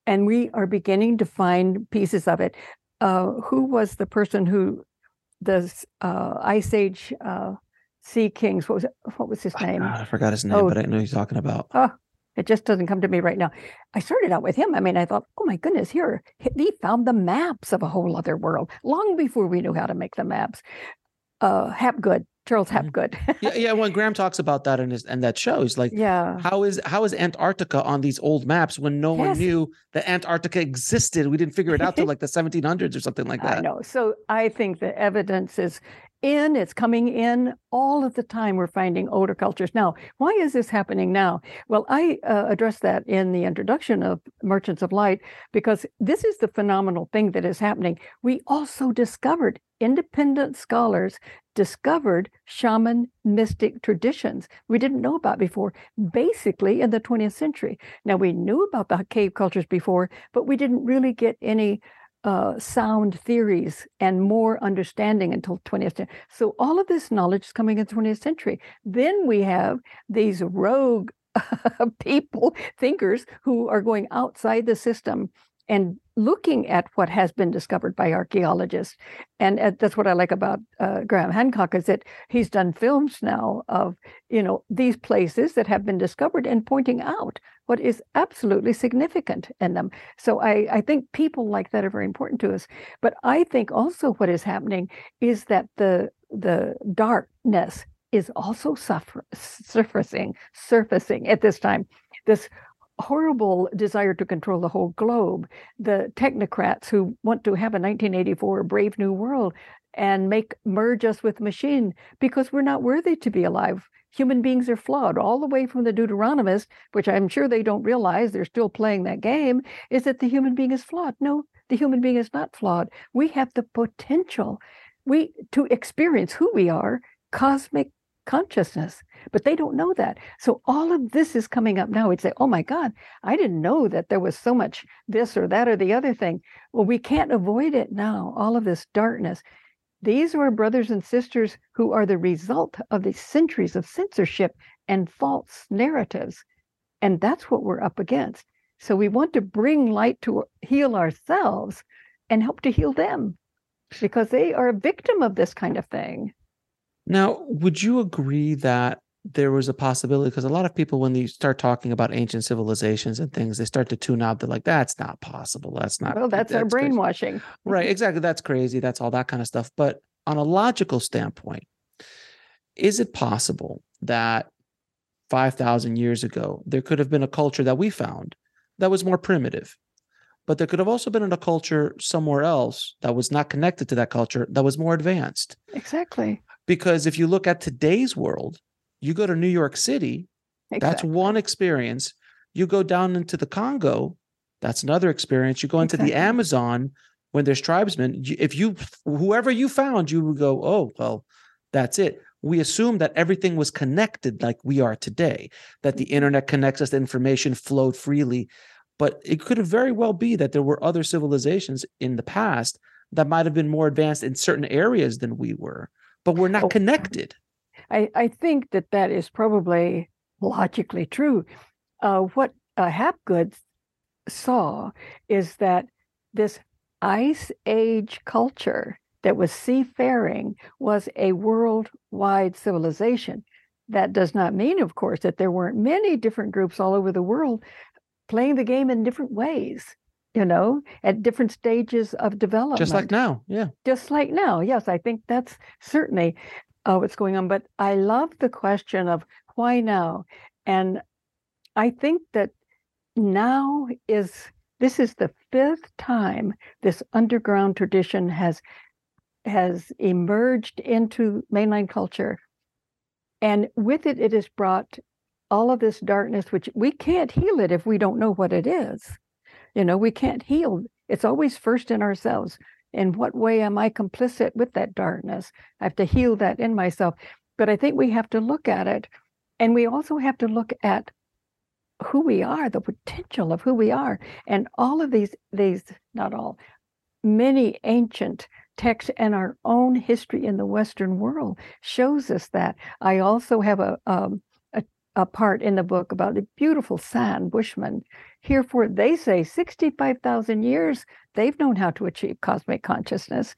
and we are beginning to find pieces of it. Uh, who was the person who the uh, Ice Age uh, sea kings. What was it? what was his name? I forgot his name, Oh. but I know who you're talking about. Oh, it just doesn't come to me right now. I started out with him. I mean, I thought, oh my goodness, here he- he found the maps of a whole other world long before we knew how to make the maps. Uh, Hapgood, Charles. Hapgood. Mm. yeah, yeah. When Graham talks about that in his and that show, he's like, yeah, how is how is Antarctica on these old maps when no one knew that Antarctica existed? We didn't figure it out till like the 1700s or something like that." I know. So I think the evidence is in, it's coming in all of the time. We're finding older cultures. Now, why is this happening now? Well, I uh, addressed that in the introduction of Merchants of Light because this is the phenomenal thing that is happening. We also discovered, independent scholars discovered shaman mystic traditions we didn't know about before, basically in the 20th century. Now, we knew about the cave cultures before, but we didn't really get any uh, sound theories and more understanding until 20th century. So all of this knowledge is coming in the 20th century. Then we have these rogue people, thinkers who are going outside the system and looking at what has been discovered by archaeologists. And uh, that's what I like about uh, Graham Hancock is that he's done films now of, you know, these places that have been discovered and pointing out what is absolutely significant in them. So I, I think people like that are very important to us. But I think also what is happening is that the the darkness is also suffer, surfacing surfacing at this time. This horrible desire to control the whole globe. The technocrats who want to have a 1984 Brave New World and make merge us with machine because we're not worthy to be alive. Human beings are flawed, all the way from the Deuteronomist, which I'm sure they don't realize they're still playing that game, is that the human being is flawed. No, the human being is not flawed. We have the potential we to experience who we are, cosmic consciousness, but they don't know that. So all of this is coming up now. We'd say, "Oh my God, I didn't know that there was so much this or that or the other thing." Well, we can't avoid it now. All of this darkness. These are our brothers and sisters who are the result of the centuries of censorship and false narratives. And that's what we're up against. So we want to bring light to heal ourselves and help to heal them because they are a victim of this kind of thing. Now, would you agree that there was a possibility? Because a lot of people, when they start talking about ancient civilizations and things, they start to tune out. They're like, "That's not possible. That's not." Well, that's, our crazy." brainwashing. Right, exactly. That's crazy. That's all that kind of stuff. But on a logical standpoint, is it possible that 5,000 years ago, there could have been a culture that we found that was more primitive? But there could have also been a culture somewhere else that was not connected to that culture that was more advanced. Exactly. Because if you look at today's world, you go to New York City, that's one experience. You go down into the Congo, that's another experience. You go into the Amazon when there's tribesmen. If you, whoever you found, you would go, oh, well, that's it. We assume that everything was connected like we are today, that the mm-hmm. internet connects us, the information flowed freely. But it could very well be that there were other civilizations in the past that might have been more advanced in certain areas than we were, but we're not Oh, connected. I, I think that that is probably logically true. Uh, what uh, Hapgood saw is that this ice age culture that was seafaring was a worldwide civilization. That does not mean, of course, that there weren't many different groups all over the world playing the game in different ways, you know, at different stages of development Just like now. Yeah. just like now. Yes, I think that's certainly uh, what's going on. But I love the question of why now, and I think that now is this is the fifth time this underground tradition has has emerged into mainline culture, and with it, it has brought all of this darkness, which we can't heal it if we don't know what it is. You know, we can't heal. It's always first in ourselves in what way am I complicit with that darkness? I have to heal that in myself. But I think we have to look at it. And we also have to look at who we are, the potential of who we are. And all of these, these, not all, many ancient texts and our own history in the Western world shows us that. I also have a, um, a, a part in the book about the beautiful San Bushman. Here for they say 65,000 years they've known how to achieve cosmic consciousness,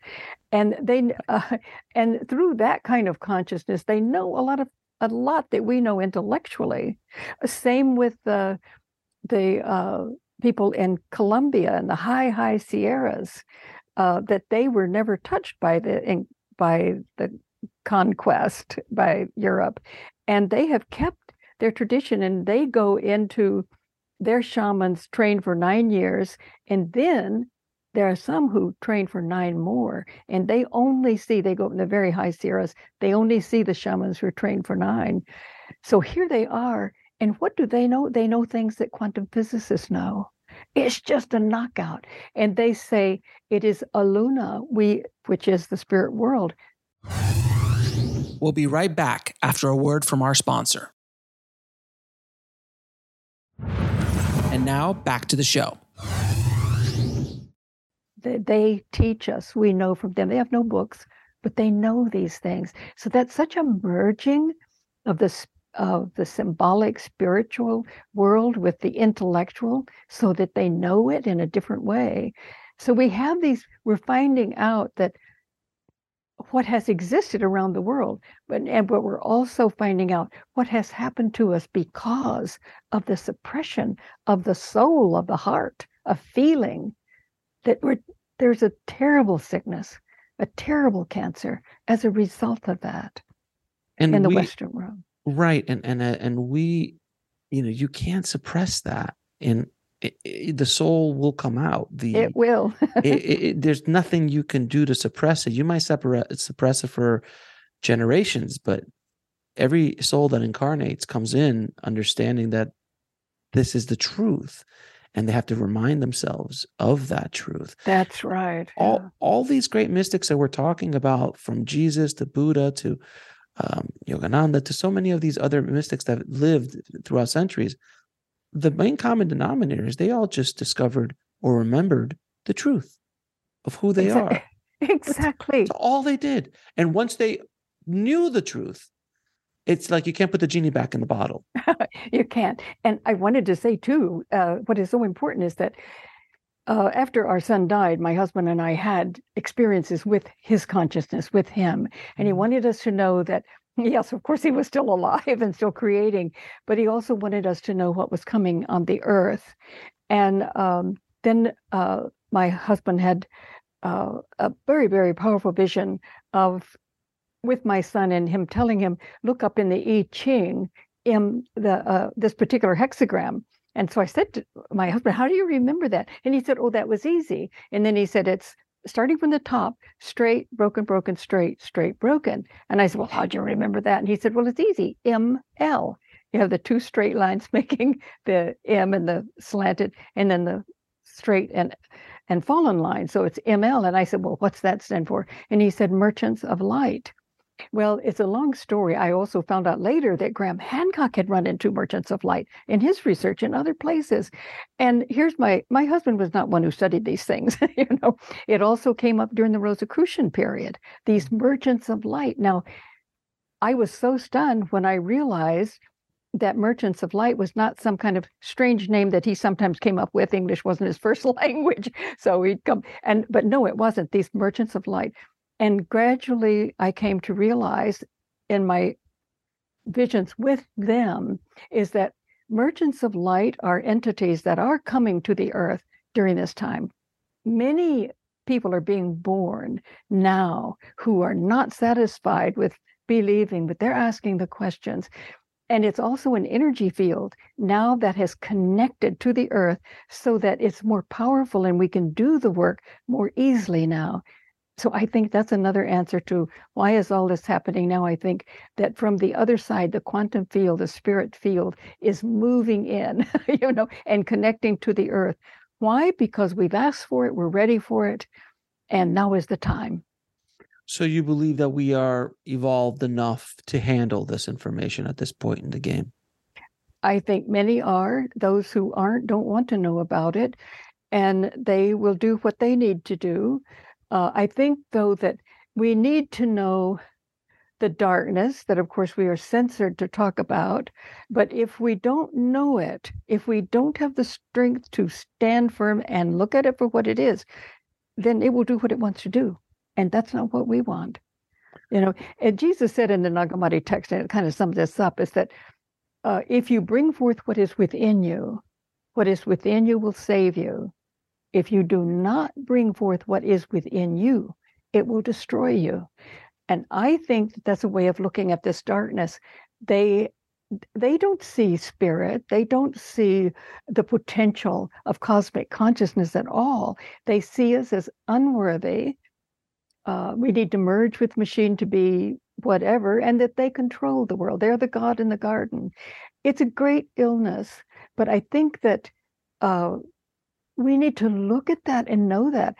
and they uh, and through that kind of consciousness they know a lot of a lot that we know intellectually. Same with the the uh, people in Colombia and the high high Sierras, uh, that they were never touched by the in, by the conquest by Europe, and they have kept their tradition and they go into their shamans train for nine years and then there are some who train for nine more and they only see they go in the very high sierras they only see the shamans who are trained for nine. So here they are and what do they know? They know things that quantum physicists know. It's just a knockout and they say it is aluna we which is the spirit world. We'll be right back after a word from our sponsor now back to the show. They teach us, we know from them. They have no books, but they know these things. So that's such a merging of the of the symbolic spiritual world with the intellectual so that they know it in a different way. So we have these, we're finding out that what has existed around the world, but and but we're also finding out what has happened to us because of the suppression of the soul, of the heart, of feeling that we're there's a terrible sickness, a terrible cancer as a result of that and in the we, Western world. Right, and and uh, and we, you know, you can't suppress that in it, it, the soul will come out. The it will. it, there's nothing you can do to suppress it. You might separate suppress it for generations, but every soul that incarnates comes in understanding that this is the truth, and they have to remind themselves of that truth. That's right. All yeah. all these great mystics that we're talking about, from Jesus to Buddha to um, Yogananda to so many of these other mystics that lived throughout centuries the main common denominator is they all just discovered or remembered the truth of who they exactly. are. Exactly. That's, that's all they did. And once they knew the truth, it's like you can't put the genie back in the bottle. you can't. And I wanted to say too, uh, what is so important is that uh, after our son died, my husband and I had experiences with his consciousness, with him, and he mm-hmm. wanted us to know that Yes, of course, he was still alive and still creating, but he also wanted us to know what was coming on the earth. And um, then uh, my husband had uh, a very, very powerful vision of with my son and him telling him, look up in the I Ching in the uh, this particular hexagram. And so I said to my husband, "How do you remember that?" And he said, "Oh, that was easy." And then he said, "It's starting from the top, straight, broken, broken, straight, straight, broken. And I said, Well, how'd you remember that? And he said, Well, it's easy. M L. You have the two straight lines making the M and the slanted, and then the straight and and fallen line. So it's ML. And I said, Well, what's that stand for? And he said, Merchants of Light. Well, it's a long story. I also found out later that Graham Hancock had run into merchants of light in his research in other places. And here's my my husband was not one who studied these things. you know, it also came up during the Rosicrucian period. These mm-hmm. merchants of light. Now, I was so stunned when I realized that merchants of light was not some kind of strange name that he sometimes came up with english wasn't his first language so he'd come and but no it wasn't these merchants of light and gradually, I came to realize in my visions with them is that merchants of light are entities that are coming to the earth during this time. Many people are being born now who are not satisfied with believing, but they're asking the questions. And it's also an energy field now that has connected to the earth so that it's more powerful and we can do the work more easily now so I think that's another answer to why is all this happening now? I think that from the other side, the quantum field, the spirit field is moving in, you know, and connecting to the earth. Why? Because we've asked for it, we're ready for it, and now is the time. So you believe that we are evolved enough to handle this information at this point in the game? I think many are. Those who aren't don't want to know about it, and they will do what they need to do uh, I think, though, that we need to know the darkness that, of course, we are censored to talk about. But if we don't know it, if we don't have the strength to stand firm and look at it for what it is, then it will do what it wants to do. And that's not what we want. You know, and Jesus said in the Nag Hammadi text, and it kind of sums this up, is that uh, if you bring forth what is within you, what is within you will save you. If you do not bring forth what is within you, it will destroy you. And I think that that's a way of looking at this darkness. They they don't see spirit. They don't see the potential of cosmic consciousness at all. They see us as unworthy. Uh, we need to merge with machine to be whatever, and that they control the world. They're the God in the garden. It's a great illness, but I think that uh, we need to look at that and know that.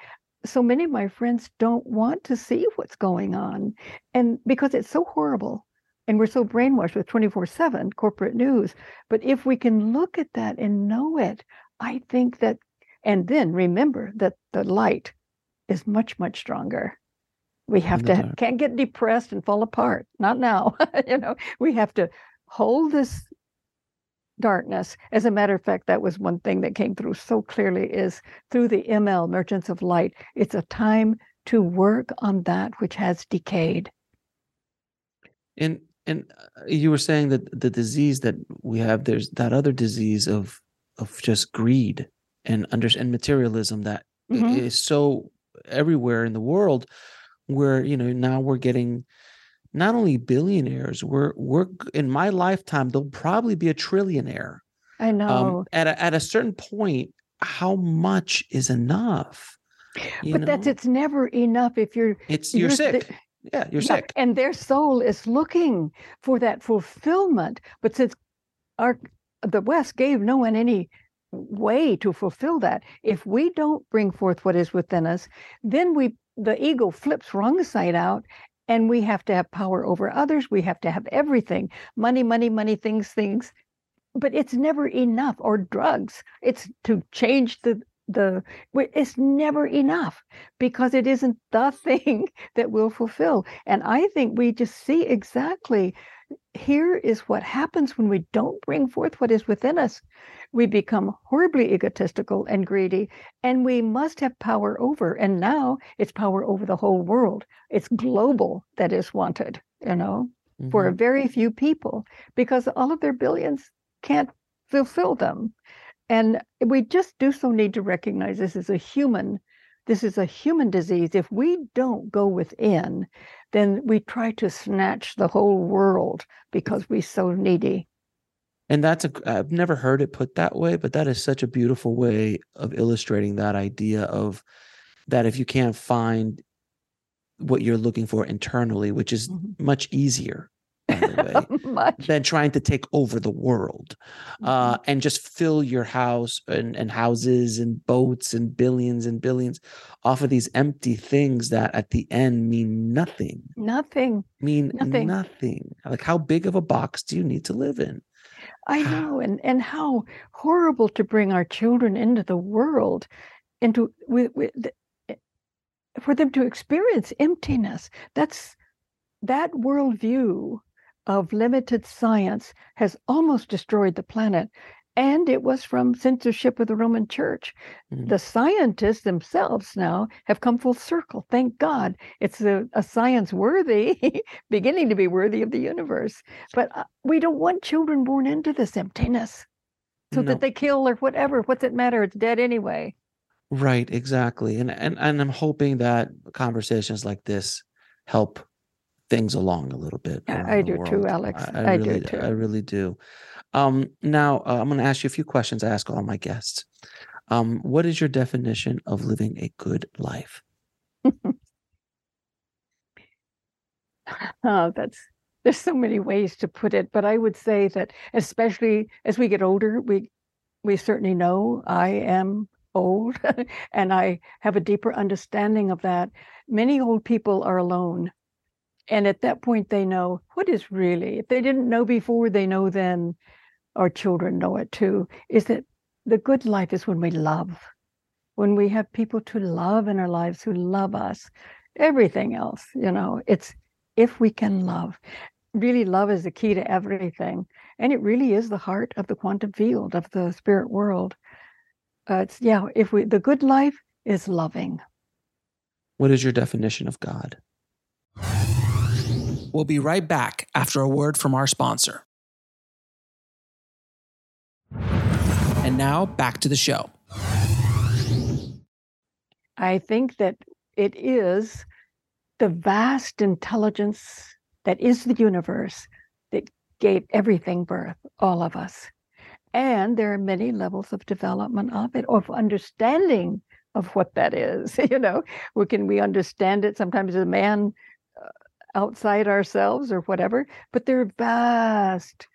So many of my friends don't want to see what's going on and because it's so horrible and we're so brainwashed with 24/7 corporate news but if we can look at that and know it i think that and then remember that the light is much much stronger. We have to can't get depressed and fall apart not now you know. We have to hold this darkness. As a matter of fact, that was one thing that came through so clearly is through the ML, Merchants of Light, it's a time to work on that which has decayed. And and uh, you were saying that the disease that we have, there's that other disease of of just greed and under and materialism that mm-hmm. is so everywhere in the world where you know now we're getting not only billionaires, we're we're in my lifetime, there'll probably be a trillionaire. I um, know. Um, at a, at a certain point, how much is enough? You but know? that's it's never enough if you're it's you're, you're sick. The, yeah, you're yeah, sick. And their soul is looking for that fulfillment. But since our the West gave no one any way to fulfill that, if we don't bring forth what is within us, then we the ego flips wrong side out and we have to have power over others we have to have everything money money money things things. But it's never enough or drugs it's to change the the it's never enough because it isn't the thing that will fulfill. And i think we just see exactly here is what happens when we don't bring forth what is within us we become horribly egotistical and greedy, and we must have power over. And now it's power over the whole world. It's global that is wanted, you know, mm-hmm. for a very few people, because all of their billions can't fulfill them. And we just do so need to recognize this is a human this is a human disease. If we don't go within, then we try to snatch the whole world because we're so needy and that's a i've never heard it put that way but that is such a beautiful way of illustrating that idea of that if you can't find what you're looking for internally which is mm-hmm. much easier than trying to take over the world uh, mm-hmm. and just fill your house and, and houses and boats and billions and billions off of these empty things that at the end mean nothing nothing mean nothing. nothing like how big of a box do you need to live in I know, and and how horrible to bring our children into the world, into with, with eh, for them to experience emptiness. That's that worldview of limited science has almost destroyed the planet and it was from censorship of the Roman Church. Mm-hmm. The scientists themselves now have come full circle. Thank God. It's a, a science worthy, beginning to be worthy of the universe. But uh, we don't want children born into this emptiness so no. that they kill or whatever. What's it matter? It's dead anyway. Right, exactly. And and and I'm hoping that conversations like this help things along a little bit. Yeah, I do too, Alex. I, I, I really, do too. I really do. Um, now, uh, I'm going to ask you a few questions I ask all my guests. Um, what is your definition of living a good life? oh, that's there's so many ways to put it, but I would say that especially as we get older, we we certainly know I am old and I have a deeper understanding of that. Many old people are alone. And at that point, they know what is really, if they didn't know before, they know then our children know it too, is that the good life is when we love, when we have people to love in our lives who love us. Everything else, you know, it's if we can love. Really, love is the key to everything. And it really is the heart of the quantum field of the spirit world. Uh, it's, yeah, if we, the good life is loving. What is your definition of God? We'll be right back after a word from our sponsor. And now back to the show. I think that it is the vast intelligence that is the universe that gave everything birth, all of us. And there are many levels of development of it, of understanding of what that is. You know, we can we understand it sometimes as a man outside ourselves or whatever, but there are vast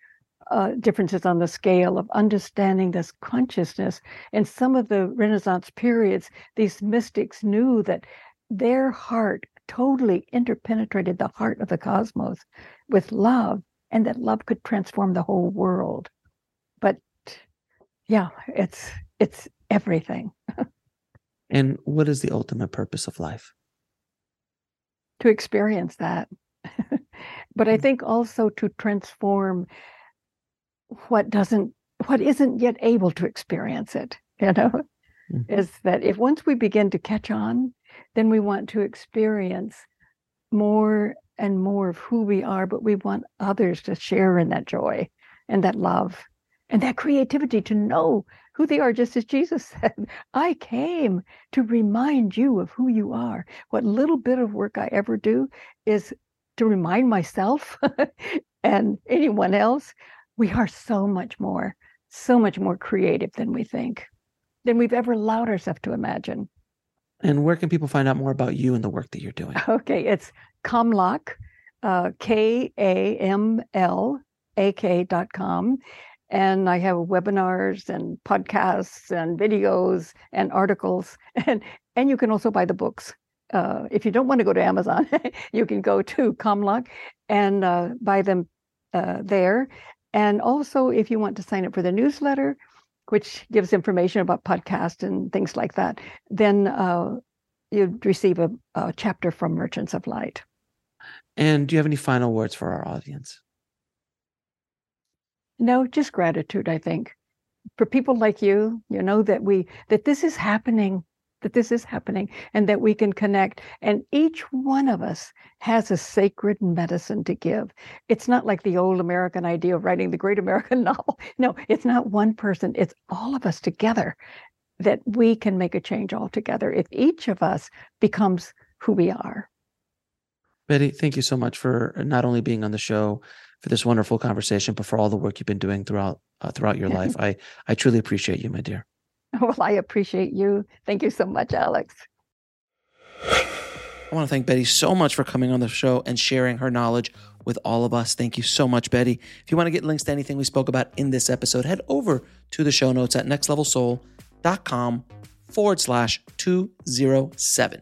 uh, differences on the scale of understanding this consciousness. And some of the Renaissance periods, these mystics knew that their heart totally interpenetrated the heart of the cosmos with love, and that love could transform the whole world. But yeah, it's it's everything. and what is the ultimate purpose of life? To experience that. but I mm. think also to transform what doesn't what isn't yet able to experience it you know mm-hmm. is that if once we begin to catch on then we want to experience more and more of who we are but we want others to share in that joy and that love and that creativity to know who they are just as jesus said i came to remind you of who you are what little bit of work i ever do is to remind myself and anyone else we are so much more, so much more creative than we think, than we've ever allowed ourselves to imagine. And where can people find out more about you and the work that you're doing? Okay, it's Kamlak, uh, K A M L A K dot com. And I have webinars and podcasts and videos and articles. And, and you can also buy the books. Uh, if you don't want to go to Amazon, you can go to Kamlak and uh, buy them uh, there. And also, if you want to sign up for the newsletter, which gives information about podcasts and things like that, then uh, you'd receive a, a chapter from Merchants of Light. And do you have any final words for our audience? No, just gratitude, I think. For people like you, you know that we that this is happening that this is happening and that we can connect. And each one of us has a sacred medicine to give. It's not like the old American idea of writing the great American novel. No, it's not one person, it's all of us together that we can make a change altogether if each of us becomes who we are. Betty, thank you so much for uh, not only being on the show for this wonderful conversation, but for all the work you've been doing throughout uh, throughout your life. I I truly appreciate you, my dear. Well, I appreciate you. Thank you so much, Alex. I want to thank Betty so much for coming on the show and sharing her knowledge with all of us. Thank you so much, Betty. If you want to get links to anything we spoke about in this episode, head over to the show notes at nextlevelsoul.com forward slash 207.